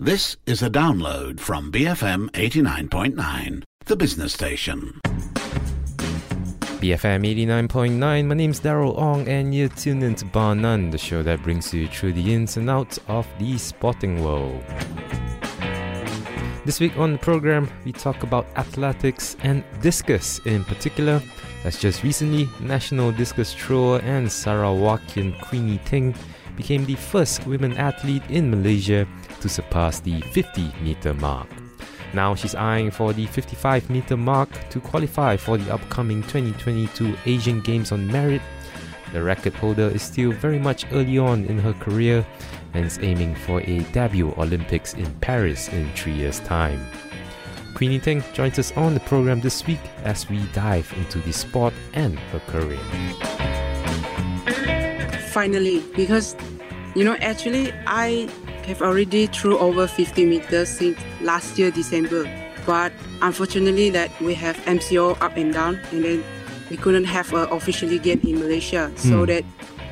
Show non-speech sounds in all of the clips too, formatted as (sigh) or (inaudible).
This is a download from BFM 89.9, the business station. BFM 89.9, my name's Daryl Ong, and you're tuned into Bar None, the show that brings you through the ins and outs of the sporting world. This week on the program, we talk about athletics and discus in particular. As just recently, national discus thrower and Sarawakian Queenie Ting became the first women athlete in Malaysia to surpass the 50 meter mark. Now she's eyeing for the 55 meter mark to qualify for the upcoming 2022 Asian Games on merit. The record holder is still very much early on in her career and is aiming for a debut Olympics in Paris in three years' time. Queenie Ting joins us on the program this week as we dive into the sport and her career. Finally, because you know, actually, I have already threw over 50 meters since last year December. But unfortunately, that we have MCO up and down, and then we couldn't have a officially game in Malaysia, so Hmm. that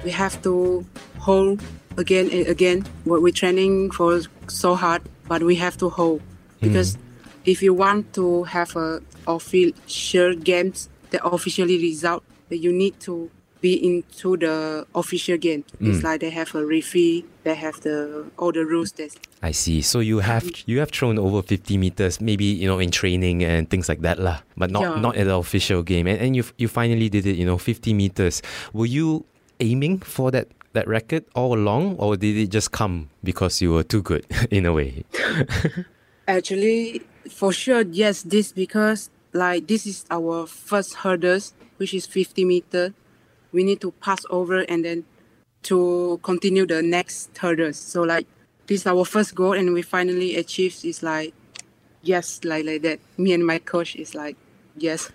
we have to hold again and again. What we're training for so hard, but we have to hold hmm. because if you want to have a official games, the officially result, that you need to be into the official game. It's mm. like they have a referee, they have the all the rules. That I see. So you have you have thrown over 50 meters, maybe you know in training and things like that lah, but not Yeah. not at the official game. And and you you finally did it. You know, 50 meters. Were you aiming for that that record all along, or did it just come because you were too good (laughs) in a way? (laughs) Actually, for sure, yes. This because like this is our first hurdles, which is 50 meter. We need to pass over and then to continue the next hurdles. So like this is our first goal, and we finally achieved. Is like yes, like like that. Me and my coach is like yes.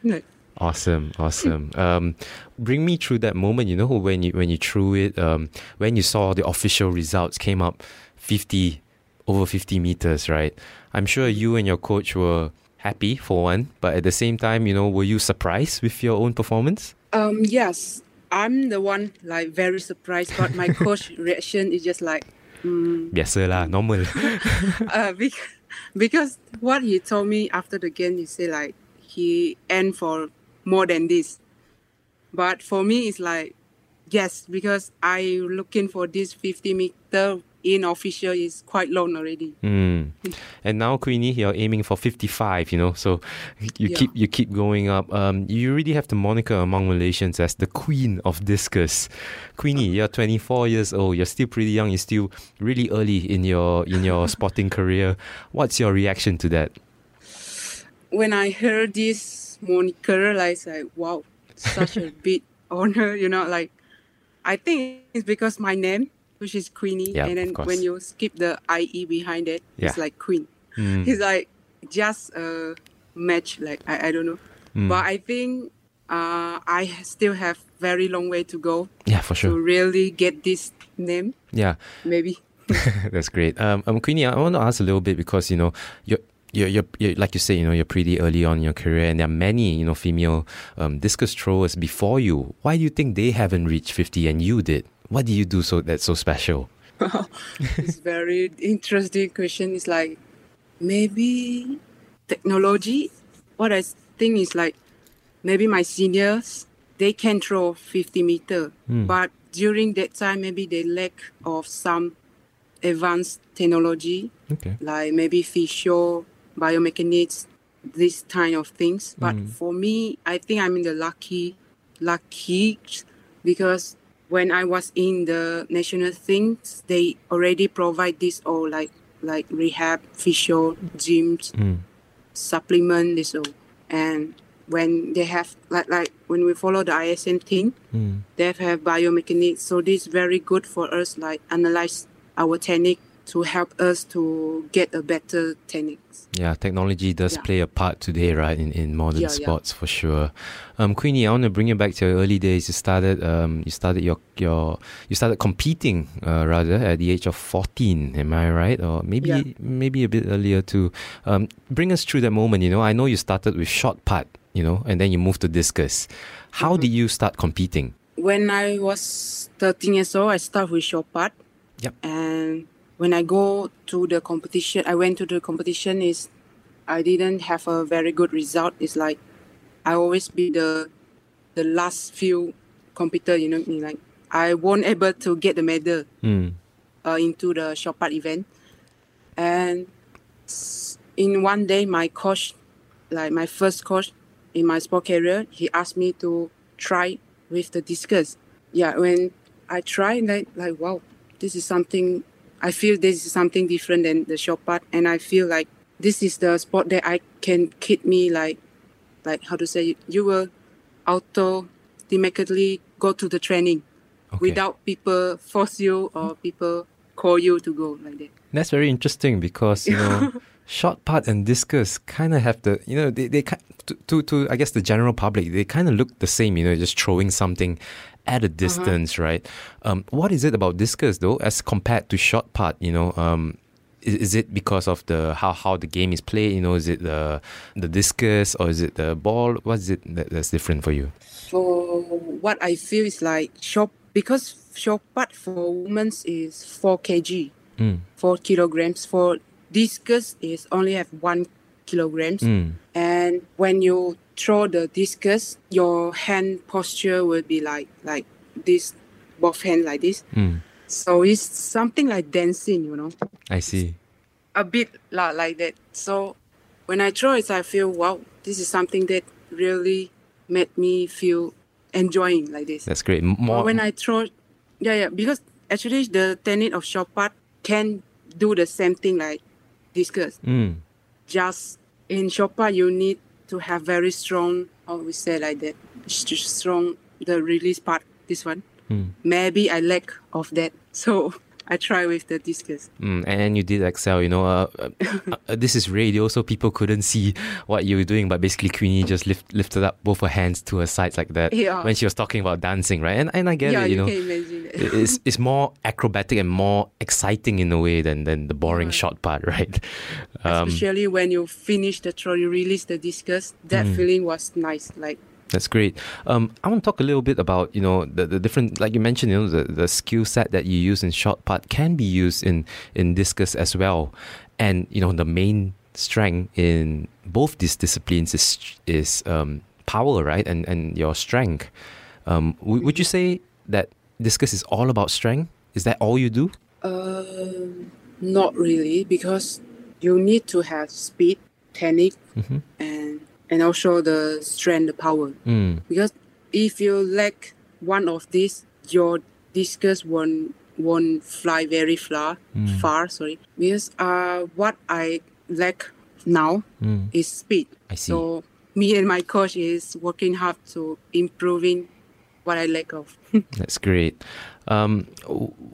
Awesome, awesome. Um, bring me through that moment. You know when you when you threw it, um, when you saw the official results came up, fifty over fifty meters, right? I'm sure you and your coach were happy for one, but at the same time, you know, were you surprised with your own performance? Um, yes, I'm the one like very surprised, but my (laughs) coach reaction is just like, lah, normal. (laughs) uh, because, because what he told me after the game, he said like he aimed for more than this, but for me it's like yes, because I looking for this 50 meter in official is quite long already. Mm. And now, Queenie, you're aiming for 55. You know, so (laughs) you Yeah. keep you keep going up. Um, you really have the moniker among Malaysians as the Queen of Discus. Queenie, you're 24 years old. You're still pretty young. You're still really early in your in your (laughs) sporting career. What's your reaction to that? When I heard this moniker, I was like wow, such a (laughs) big honor, you know, like I think it's because my name, which is Queenie, Yeah, and then when you skip the IE behind it, it's like Queen. Mm. It's like just a match, like I, I don't know. Mm. But I think uh, I still have very long way to go Yeah, for sure. to really get this name, Yeah. maybe. (laughs) That's great. Um, um, Queenie, I want to ask a little bit because you know you're. You're, you're, you're, like you say, you know, you're pretty early on in your career, and there are many, you know, female um, discus throwers before you. Why do you think they haven't reached 50 and you did? What do you do so that's so special? (laughs) it's very interesting question. It's like maybe technology. What I think is like maybe my seniors they can throw 50 meter, but during that time maybe they lack of some advanced technology Okay. like maybe physio, biomechanics, this kind of things. But Mm. for me, I think I'm in the lucky, lucky because when I was in the national things, they already provide this all like like rehab, physio, gyms, Mm. supplement, this all. And when they have like like when we follow the ISN thing, Mm. they have biomechanics. So this is very good for us, like analyze our technique to help us to get a better techniques. Yeah, technology does Yeah. play a part today, right, in, in modern Yeah, yeah. sports for sure. Um, Queenie, I want to bring you back to your early days. You started, um, you started your your you started competing uh, rather at the age of fourteen. Am I right? Or maybe Yeah. maybe a bit earlier too. Um, bring us through that moment. You know, I know you started with shot put. You know, and then you moved to discus. How Mm-hmm. did you start competing? When I was 13 years old, I started with shot put. Yep. And when I go to the competition, I went to the competition is I didn't have a very good result. It's like I always be the the last few competitor. You know, I mean? like I won't able to get the medal Mm. uh, into the shot put event. And in one day, my coach, like my first coach in my sport career, he asked me to try with the discus. Yeah, when I tried, like, like wow, this is something. I feel this is something different than the shot put, and I feel like this is the sport that I can keep me like, like how to say, it, you will auto, automatically go to the training Okay. without people force you or people call you to go like that. That's very interesting because you know, (laughs) shot put and discus kind of have the you know they they to, to to I guess the general public they kind of look the same. You know, just throwing something at a distance, right? Um, what is it about discus though, as compared to shot put? You know, um, is, is it because of the how how the game is played? You know, is it the the discus or is it the ball? What is it that, that's different for you? For what I feel is like shot because shot put for women is four kg, Mm. four kilograms. For discus is only have one kilograms. Mm. And when you throw the discus, your hand posture will be like like this, both hand like this. Mm. So it's something like dancing, you know. I see. a bit la- like that. So when I throw it, I feel wow, this is something that really made me feel enjoying like this. That's great. Or More. when I throw, yeah, yeah, because actually the technique of shot put can do the same thing like discus. Mm. Just in shot put, you need to have very strong, how we say like that, strong the release part. This one, Mm. maybe I lack of that, (laughs) so I try with the discus. Mm, and you did excel, you know. Uh, uh, uh, this is radio, so people couldn't see what you were doing. But basically, Queenie just lift, lifted up both her hands to her sides like that Yeah. when she was talking about dancing, right? And and I get yeah, it, you, you, know. can imagine. It- It's, it's more acrobatic and more exciting in a way than, than the boring Right. shot put, (laughs) right? Um, especially when you finish the throw, you release the discus. That Mm. feeling was nice. Like That's great. Um, I want to talk a little bit about you know the, the different like you mentioned you know the, the skill set that you use in shot put can be used in in discus as well, and you know the main strength in both these disciplines is is um, power, right? And and your strength. Um, w- would you say that discus is all about strength? Is that all you do? uh, not really because you need to have speed, technique, Mhm. and and also the strength, the power. Mm. Because if you lack one of these, your discus won't won't fly very far. Mm. Far, sorry. Because uh, what I lack now Mm. is speed. I see. So me and my coach is working hard to improving what I lack of. (laughs) That's great. Um,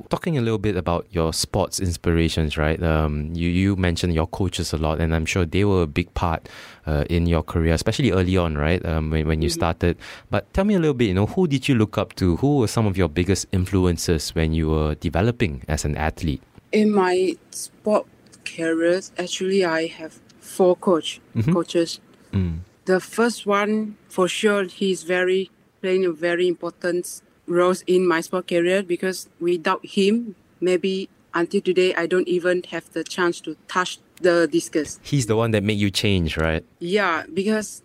talking a little bit about your sports inspirations, right? Um, you you mentioned your coaches a lot, and I'm sure they were a big part uh, in your career, especially early on, right? Um, when when you started. But tell me a little bit. You know, who did you look up to? Who were some of your biggest influences when you were developing as an athlete? In my sport careers, actually, I have four coach Mhm. coaches. Mm. The first one, for sure, he's very playing a very important role in my sport career because without him, maybe until today, I don't even have the chance to touch the discus. He's the one that made you change, right? Yeah, because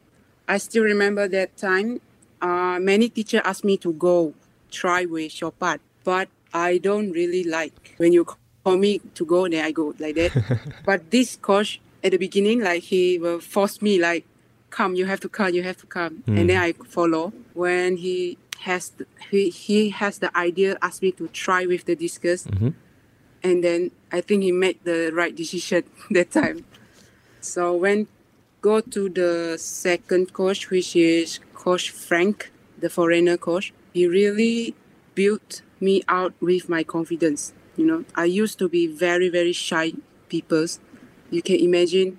I still remember that time. Uh, many teachers asked me to go try with shot put, but I don't really like when you call me to go, then I go like that. (laughs) but this coach at the beginning, like he will force me, like, come, you have to come, you have to come, and then I follow. When he has the, he he has the idea, asked me to try with the discus, Mhm. and then I think he made the right decision (laughs) that time. So when go to the second coach, which is Coach Frank, the foreigner coach, he really built me out with my confidence. You know, I used to be very, very shy people. You can imagine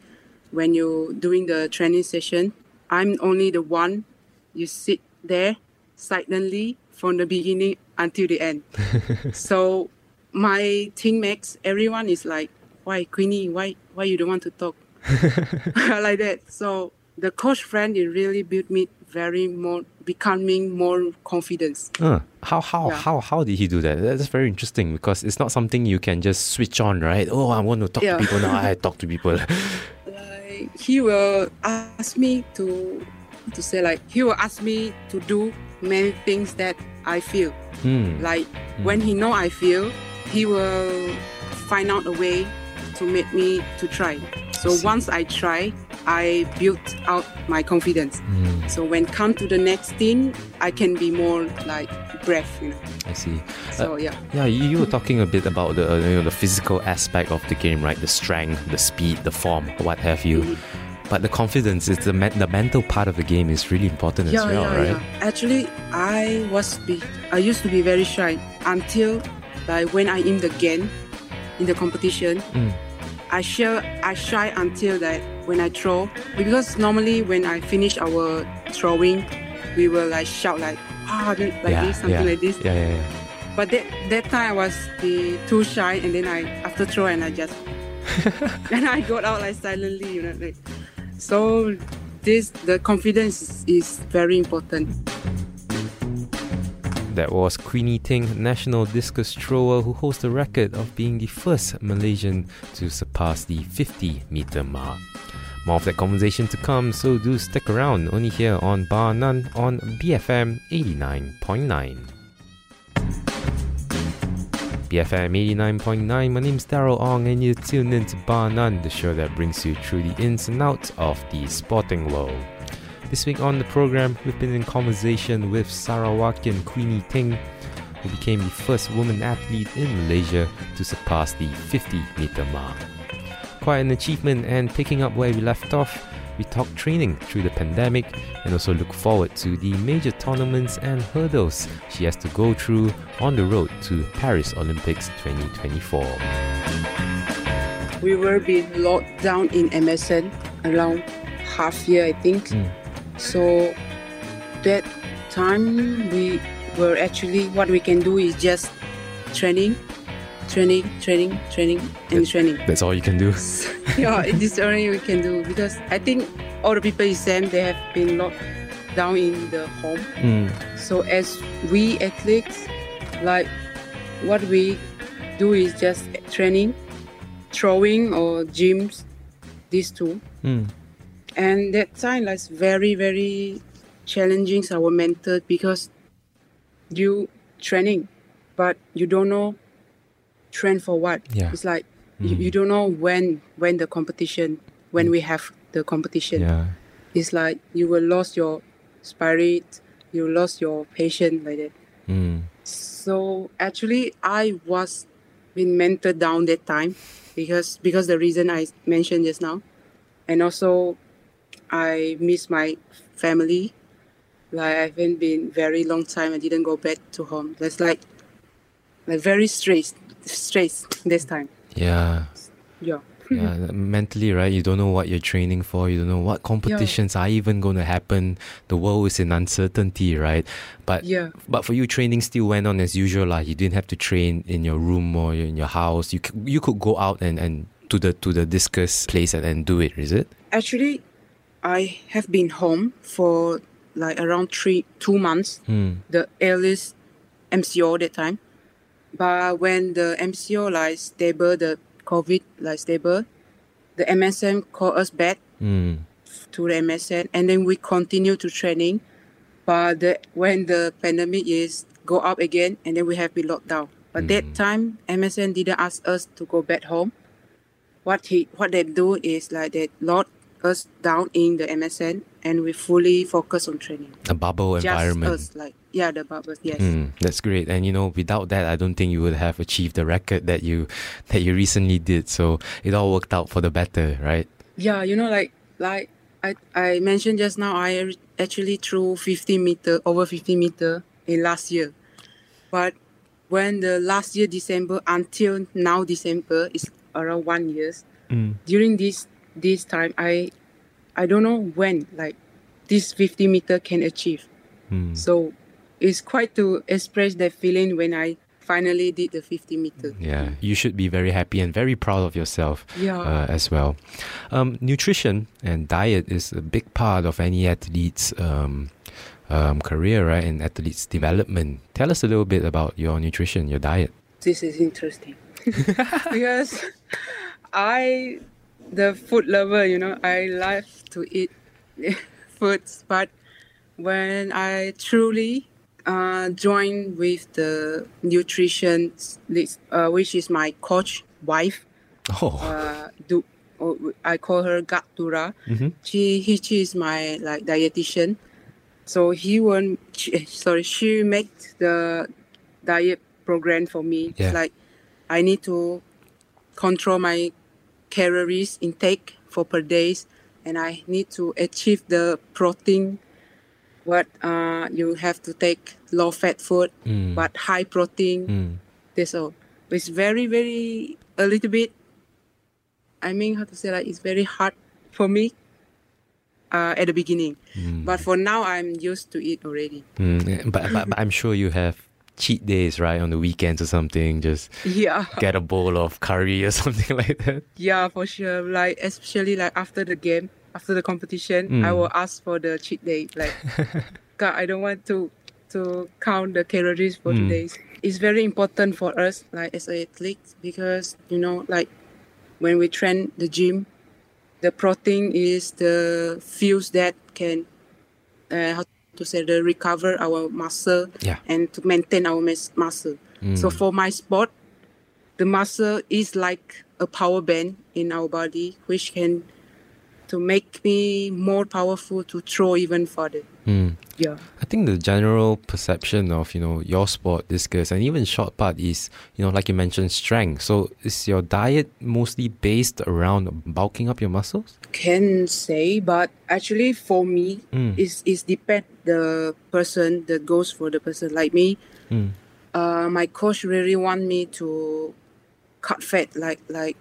when you're doing the training session, I'm only the one. You sit there silently from the beginning until the end. (laughs) so my teammates, everyone is like, why Queenie, why why you don't want to talk? (laughs) like that. So the coach friend it really built me very more becoming more confidence. Uh, how how Yeah. how how did he do that? That's very interesting because it's not something you can just switch on, right? Oh, I want to talk Yeah. to people now. I talk to people. (laughs) Like he will ask me to to say like he will ask me to do many things that I feel. Hmm. Like when he know I feel, he will find out a way to make me to try. So once I try, I built out my confidence. Hmm. So when come to the next thing, I can be more like brave, you know. I see. So yeah. Yeah, you, were talking a bit about the uh, you know, the physical aspect of the game, right? The strength, the speed, the form, what have you. Mm-hmm. But the confidence is the me- the mental part of the game is really important as well, yeah, right? yeah. Actually, I was be, I used to be very shy until like when I in the game, in the competition, Mm. I shy I shy until that when I throw because normally when I finish our throwing, we will like shout like ah like yeah, this something yeah. like this. Yeah, yeah, yeah. But that that time I was be too shy and then I after throw and I just (laughs) (laughs) and I got out like silently, you know, like so this the confidence is, very important. That was Queenie Ting, national discus thrower who holds the record of being the first Malaysian to surpass the 50 meter mark. More of that conversation to come, so do stick around only here on Bar None on BFM 89.9. BFM 89.9, my name's Daryl Ong, and you're tuned in to Bar None, the show that brings you through the ins and outs of the sporting world. This week on the program, we've been in conversation with Sarawakian Queenie Ting, who became the first woman athlete in Malaysia to surpass the 50 meter mark. Quite an achievement, and picking up where we left off, we talk training through the pandemic and also look forward to the major tournaments and hurdles she has to go through on the road to Paris Olympics 2024. We were being locked down in MSN around half year, I think. Mm. So that time we were actually what we can do is just training, training, training, training, and training. That's all you can do. (laughs) (laughs) yeah, it is only we can do because I think all the people is same. They have been locked down in the home. Mm. So as we athletes, like what we do is just training, throwing or gyms, these two. Mm. And that time like very very challenging our mental because you training, but you don't know train for what. Yeah. It's like Mm. you don't know when when the competition when we have the competition. Yeah. It's like you will lose your spirit, you lost your patience like that. Mm. So actually, I was been mentored down that time because because the reason I mentioned just now, and also I miss my family. Like I haven't been very long time. I didn't go back to home. That's like like very stressed, stressed this time. Yeah. Yeah. yeah, (laughs) mentally, right? You don't know what you're training for. You don't know what competitions are even going to happen. The world is in uncertainty, right? But Yeah. but for you, training still went on as usual. Like you didn't have to train in your room or in your house. You you could go out and, and to the to the discus place and, and do it. Is it? Actually, I have been home for like around three two months. Hmm. the earliest MCO that time. But when the MCO like stable, the COVID like stable, the MSN call us back Hmm. to the MSN, and then we continue to training. But the, when the pandemic is go up again, and then we have been locked down. But that time, MSN didn't ask us to go back home. What he what they do is like they lock us down in the MSN, and we fully focus on training A bubble just environment. us, like yeah, the bubbles, yes. Mm, that's great, and you know, without that, I don't think you would have achieved the record that you that you recently did. So it all worked out for the better, right? Yeah, you know, like like I I mentioned just now, I actually threw 50 meter over 50 meter in last year, but when the last year December until now December is around one years. Mm. During this this time, I I don't know when like this 50 meter can achieve. Mm. So it's quite to express that feeling when I finally did the 50 meter. Yeah, you should be very happy and very proud of yourself Yeah. uh, as well. Um, nutrition and diet is a big part of any athlete's um, um, career, right? And athlete's development. Tell us a little bit about your nutrition, your diet. This is interesting (laughs) because I, the food lover, you know, I love to eat (laughs) foods, but when I truly uh, joined with the nutrition, uh, which is my coach wife, Oh, uh, do oh, I call her Gatura. Mhm. She he she is my like dietitian. So he won't. She, sorry, she make the diet program for me. Yeah. It's like I need to control my calories intake for per days, and I need to achieve the protein. What uh, you have to take low fat food, Mm. but high protein. Mm. That's all. It's very, very a little bit. I mean, how to say like it's very hard for me uh, at the beginning, Mm. but for now I'm used to it already. Mm, but, but, but I'm sure you have cheat days, right? On the weekends or something, just Yeah, (laughs) get a bowl of curry or (laughs) something like that. yeah, for sure. Like especially like after the game, after the competition, I Mm. will ask for the cheat day. Like, (laughs) God, I don't want to to count the calories for Mm. today. It's very important for us, like as athletes, because you know, like when we train the gym, the protein is the fuels that can, uh, to say, the recover our muscle Yeah. and to maintain our mus- muscle. So Mm. for my sport, the muscle is like a power band in our body, which can to make me more powerful to throw even further. Mm. Yeah. I think the general perception of you know your sport, discus, and even shot put is you know like you mentioned strength. So is your diet mostly based around bulking up your muscles? Can say, but actually for me, Mm. it's, it's depend the person that goes for the person. Like me, Mm. uh, my coach really want me to cut fat, like like,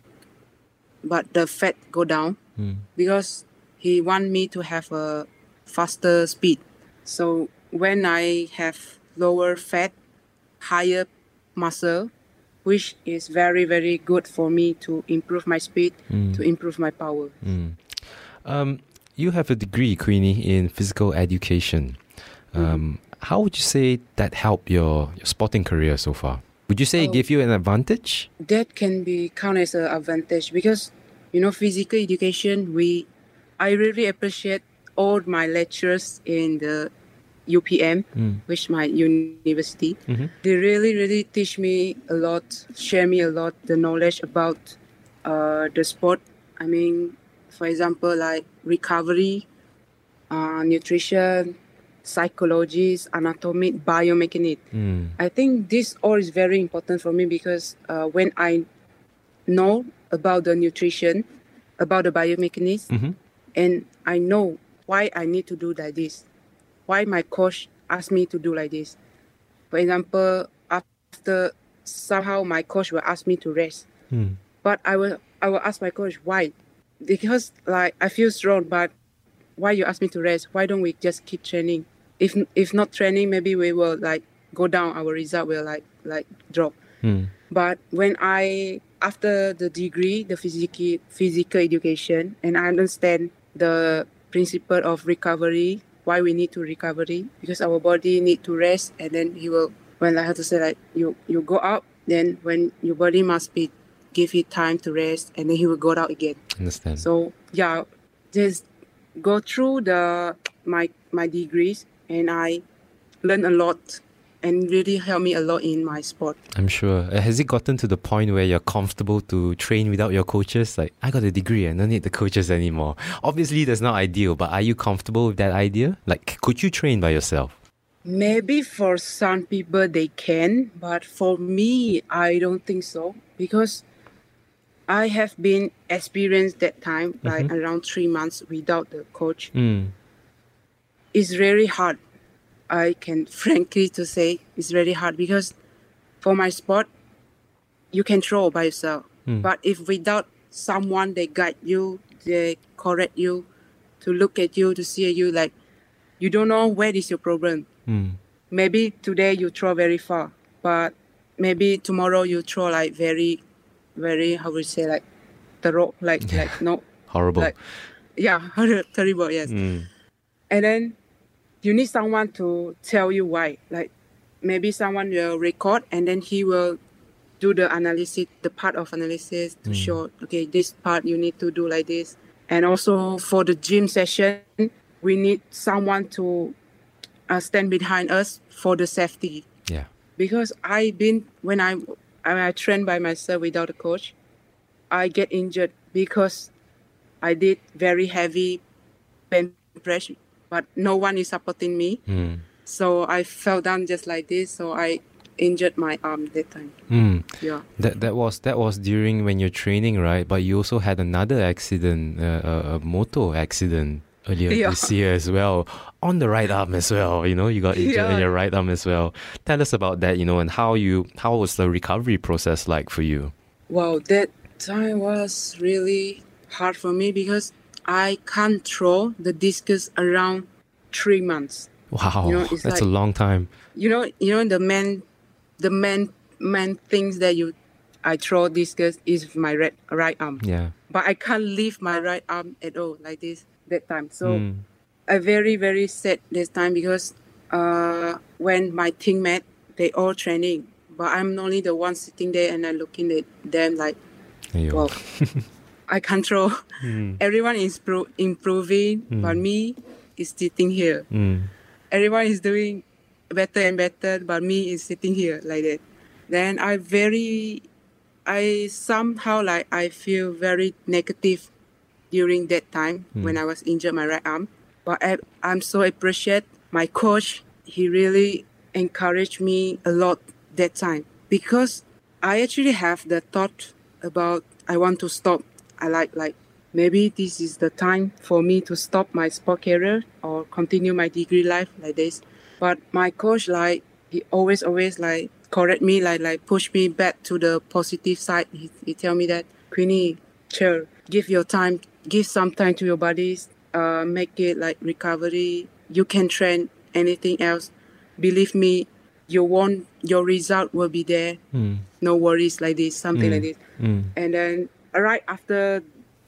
but the fat go down. Mm. because he want me to have a faster speed. So when I have lower fat, higher muscle, which is very very good for me to improve my speed, Mm. to improve my power. Mm. Um, you have a degree, Queenie, in physical education. Um, How would you say that helped your, your sporting career so far? Would you say it Oh. gave you an advantage? That can be counted as an advantage because you know physical education. We, I really appreciate all my lecturers in the UPM, Mm. which my university. Mhm. they really really teach me a lot share me a lot the knowledge about uh, the sport i mean for example like recovery uh, nutrition psychology anatomy biomechanics Mm. i think this all is very important for me because uh, when i know about the nutrition about the biomechanics Mhm. and i know why i need to do like this why my coach asked me to do like this for example, after somehow my coach will ask me to rest, Mm. but I will I will ask my coach why, because like I feel strong, but why you ask me to rest? Why don't we just keep training? If if not training, maybe we will like go down. Our result will like like drop. Mm. But when I after the degree, the physical physical education, and I understand the principle of recovery, why we need to recovery because our body need to rest, and then he will when I have to say like you you go out, then when your body must be give it time to rest, and then he will go out again. Understand. So yeah, just go through the my my degrees, and I learn a lot, and really help me a lot in my sport. I'm sure. Uh, Has it gotten to the point where you're comfortable to train without your coaches? Like, I got a degree and don't need the coaches anymore. Obviously, that's not ideal, but are you comfortable with that idea? Like, could you train by yourself? Maybe for some people they can, but for me, I don't think so because I have been experienced that time, like around three months without the coach. Mm. It's really hard. I can (laughs) frankly to say it's really hard because for my sport, you can throw by yourself, Mm. but if without someone they guide you, they correct you, to look at you, to see you, like you don't know where is your problem Mm. maybe today you throw very far, but maybe tomorrow you throw like very, very how would you say like, teruk, like (laughs) like no, Horrible. like yeah, (laughs) terrible. Yes. Mm. and then you need someone to tell you why. Like maybe someone will record and then he will do the analysis the part of analysis to show okay this part you need to do like this. And also for the gym session we need someone to uh, stand behind us for the safety. Yeah. because I've been when I I train by myself without a coach, I get injured because I did very heavy bench press, but no one is supporting me. Mm. So I fell down just like this. So I injured my arm that time. Mm. Yeah. That that was that was during when you're training, right? But you also had another accident, uh, a, a motor accident earlier Yeah. this year as well, on the right arm as well. You know, you got injured in your right arm as well. Tell us about that, you know, and how you how was the recovery process like for you? Well, that time was really hard for me because I can't throw the discus around three months. Wow, You know, that's a long time. you know you know the man the man man things that you I throw discus is my right right arm. Yeah. But I can't lift my right arm at all like this that time. So Mm. I very very sad this time because uh when my teammate they all training but I'm only the one sitting there and I looking at them like wow (laughs) I can't throw. Mm. (laughs) Everyone is pro- improving but me is sitting here Mm. everyone is doing better and better, but me is sitting here like that. Then I very, I somehow like I feel very negative during that time when I was injured my right arm. But I, I'm so appreciate my coach. He really encouraged me a lot that time because I actually have the thought about I want to stop. I like like maybe this is the time for me to stop my sport career or continue my degree life like this. But my coach like he always always like correct me like like push me back to the positive side. He, he tell me that Queenie, chill, give your time, give some time to your bodies, uh, make it like recovery. You can train anything else. Believe me, you want your result will be there. Mm. No worries like this, something like this. Mm. And then right after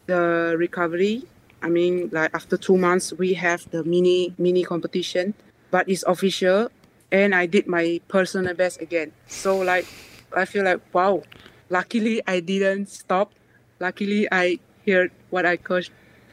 the recovery, I mean like after two months we have the mini mini competition, but it's official and I did my personal best again. So like I feel like wow. Luckily I didn't stop. Luckily I heard what I coach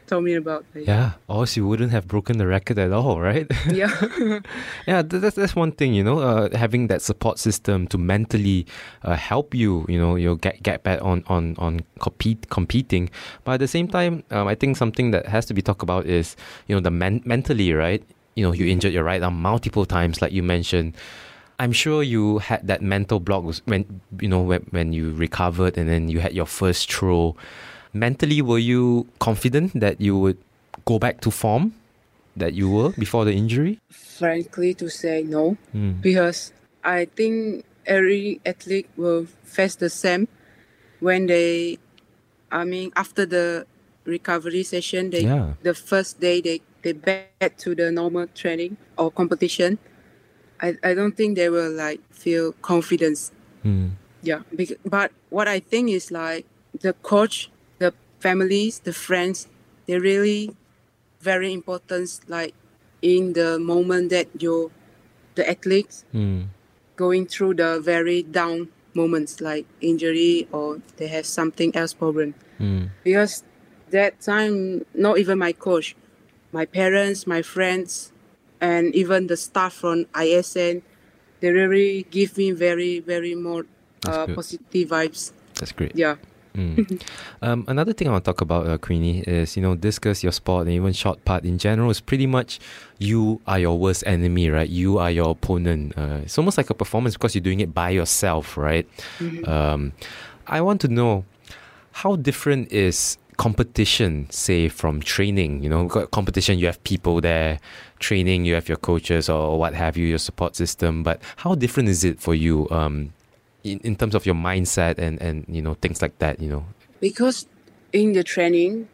told me about. Like, Yeah, or else you wouldn't have broken the record at all, right? (laughs) yeah. (laughs) yeah, that's that's one thing, you know, uh, having that support system to mentally uh, help you, you know, you get get back on on on compete competing. But at the same time, um, I think something that has to be talked about is, you know, the men- mentally, right? You know, you injured your right arm multiple times, like you mentioned. I'm sure you had that mental block when you know when, when you recovered and then you had your first throw. Mentally, were you confident that you would go back to form that you were before the injury? Frankly to say no. Mm. because I think every athlete will face the same when they, I mean, after the recovery session, they Yeah. the first day they they back to the normal training or competition. I, I don't think they will like feel confidence. Mm. Yeah, but what I think is like the coach, families, the friends, they're really very important. Like in the moment that you, the athletes Mm. going through the very down moments like injury or they have something else problem Mm. because that time not even my coach my parents my friends and even the staff from ISN they really give me very very more uh, positive vibes That's great. yeah Mm. (laughs) um, another thing I want to talk about, uh, Queenie, is you know discus, your sport, and even shot put in general is pretty much you are your worst enemy, right? You are your opponent. Uh, it's almost like a performance because you're doing it by yourself, right? Um, I want to know how different is competition, say, from training? You know, competition, you have people there training, you have your coaches or what have you, your support system. But how different is it for you? Um, in, in terms of your mindset and, and you know things like that you know because in the training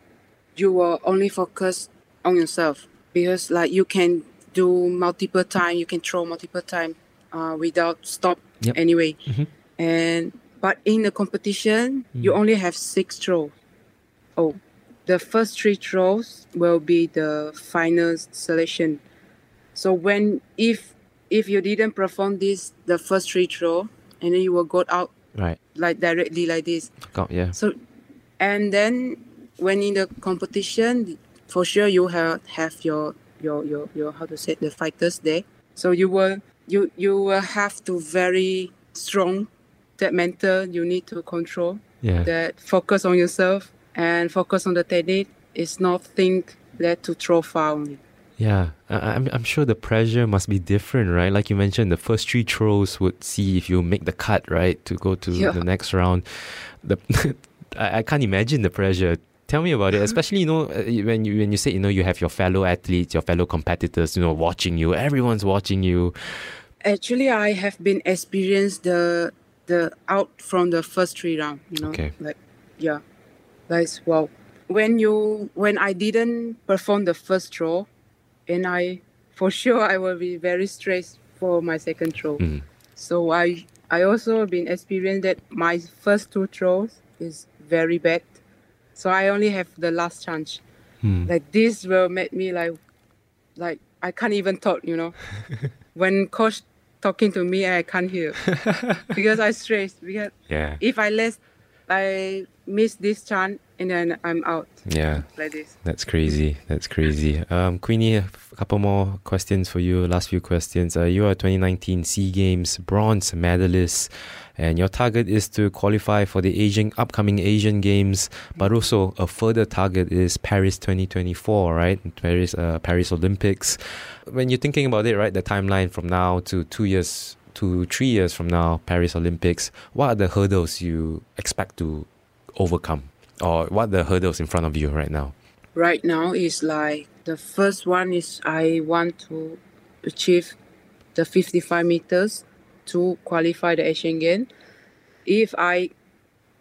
you will only focus on yourself because like you can do multiple time you can throw multiple time uh, without stop Yep. anyway Mhm. and but in the competition you only have six throws. Oh, the first three throws will be the final selection. So when if if you didn't perform this the first three throw and then you will go out Right. like directly like this. Got yeah. So, and then when in the competition, for sure you have have your your your your how to say the fighters there. So you will you you will have to very strong that mental you need to control Yeah. that focus on yourself and focus on the technique. It's not think that to throw far only. Yeah, I- I'm, I'm sure the pressure must be different, right? Like you mentioned, the first three throws would see if you make the cut, right, to go to Yeah. the next round. The (laughs) I, I can't imagine the pressure. Tell me about it, especially you know uh, when you when you say you know you have your fellow athletes, your fellow competitors, you know, watching you. Everyone's watching you. Actually, I have been experienced the the out from the first three round. You know, Okay. like yeah, like wow. When you when I didn't perform the first throw, and I for (laughs) sure I will be very stressed for my second throw. Mm. So I I also been experienced that my first two throws is very bad. So I only have the last chance. Hmm. Like this will make me like like I can't even talk, you know. (laughs) when coach talking to me I can't hear. (laughs) because I stress because Yeah, if I less, I miss this chance and then I'm out yeah. like this. That's crazy. That's crazy. Um, Queenie, a couple more questions for you. Last few questions. Uh, you are 2019 SEA Games bronze medalist, and your target is to qualify for the Asian upcoming Asian Games, but also a further target is Paris 2024, right? Paris, uh, Paris Olympics. When you're thinking about it, right, the timeline from now to two years to three years from now, Paris Olympics. What are the hurdles you expect to overcome? Or what the hurdles in front of you right now? right now is like the first one is I want to achieve the 55 meters to qualify the Asian Games. If I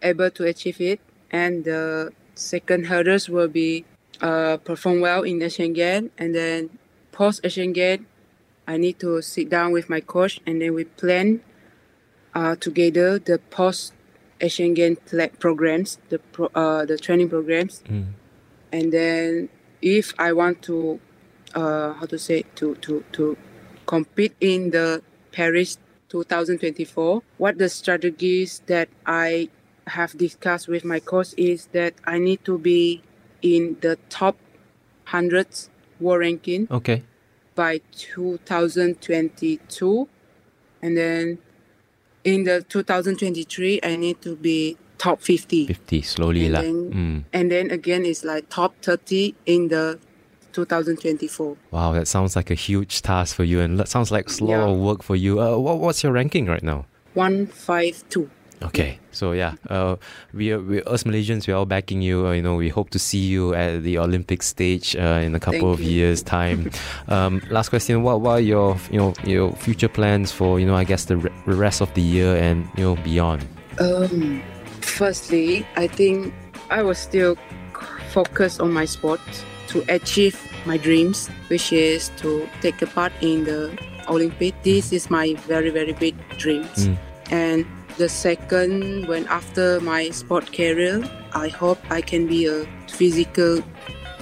able to achieve it, and the second hurdles will be uh, perform well in Asian Games, and then post Asian Games, I need to sit down with my coach, and then we plan uh, together the post Asian Games programs, the pro, uh, the training programs Mm. and then if I want to, uh, how to say to to to compete in the Paris 2024, what the strategies that I have discussed with my coach is that I need to be in the top hundreds world ranking Okay. by 2022, and then in the 2023 I need to be top 50. 50, slowly And lah. then- Mm. and then again it's like top 30 in the 2024 Wow, that sounds like a huge task for you and that sounds like a lot Yeah. of work for you. Uh, what, what's your ranking right now? 152 Okay, so yeah, uh, we, we us Malaysians we're all backing you. Uh, you know, we hope to see you at the Olympic stage uh, in a couple Thank of you. years' time. (laughs) um, last question: What what are your you know your future plans for you know I guess the re- rest of the year and you know beyond? um firstly i think i will still focus on my sport to achieve my dreams which is to take a part in the olympic this is my very very big dreams Mm. and the second when after my sport career i hope i can be a physical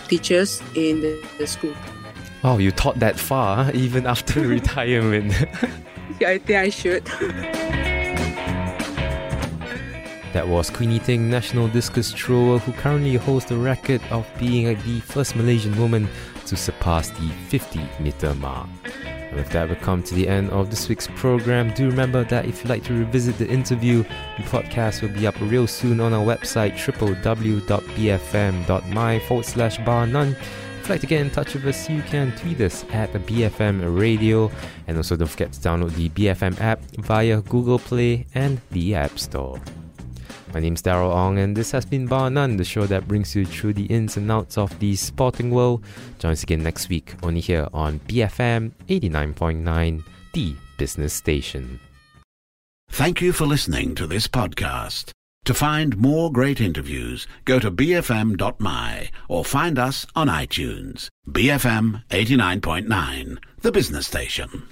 teachers in the, the school Wow, you taught that far huh? (laughs) even after (laughs) retirement. (laughs) yeah, i think i should That was Queenie Ting, national discus thrower, who currently holds the record of being the first Malaysian woman to surpass the 50 meter mark. And with that, we come to the end of this week's program. Do remember that if you'd like to revisit the interview, the podcast will be up real soon on our website www.bfm.my forward slash bar none. If you'd like to get in touch with us, you can tweet us at BFM Radio. And also don't forget to download the BFM app via Google Play and the App Store. My name's Daryl Ong, and this has been Bar None, the show that brings you through the ins and outs of the sporting world. Join us again next week, only here on BFM 89.9, the business station. Thank you for listening to this podcast. To find more great interviews, go to bfm.my or find us on iTunes. BFM 89.9, the business station.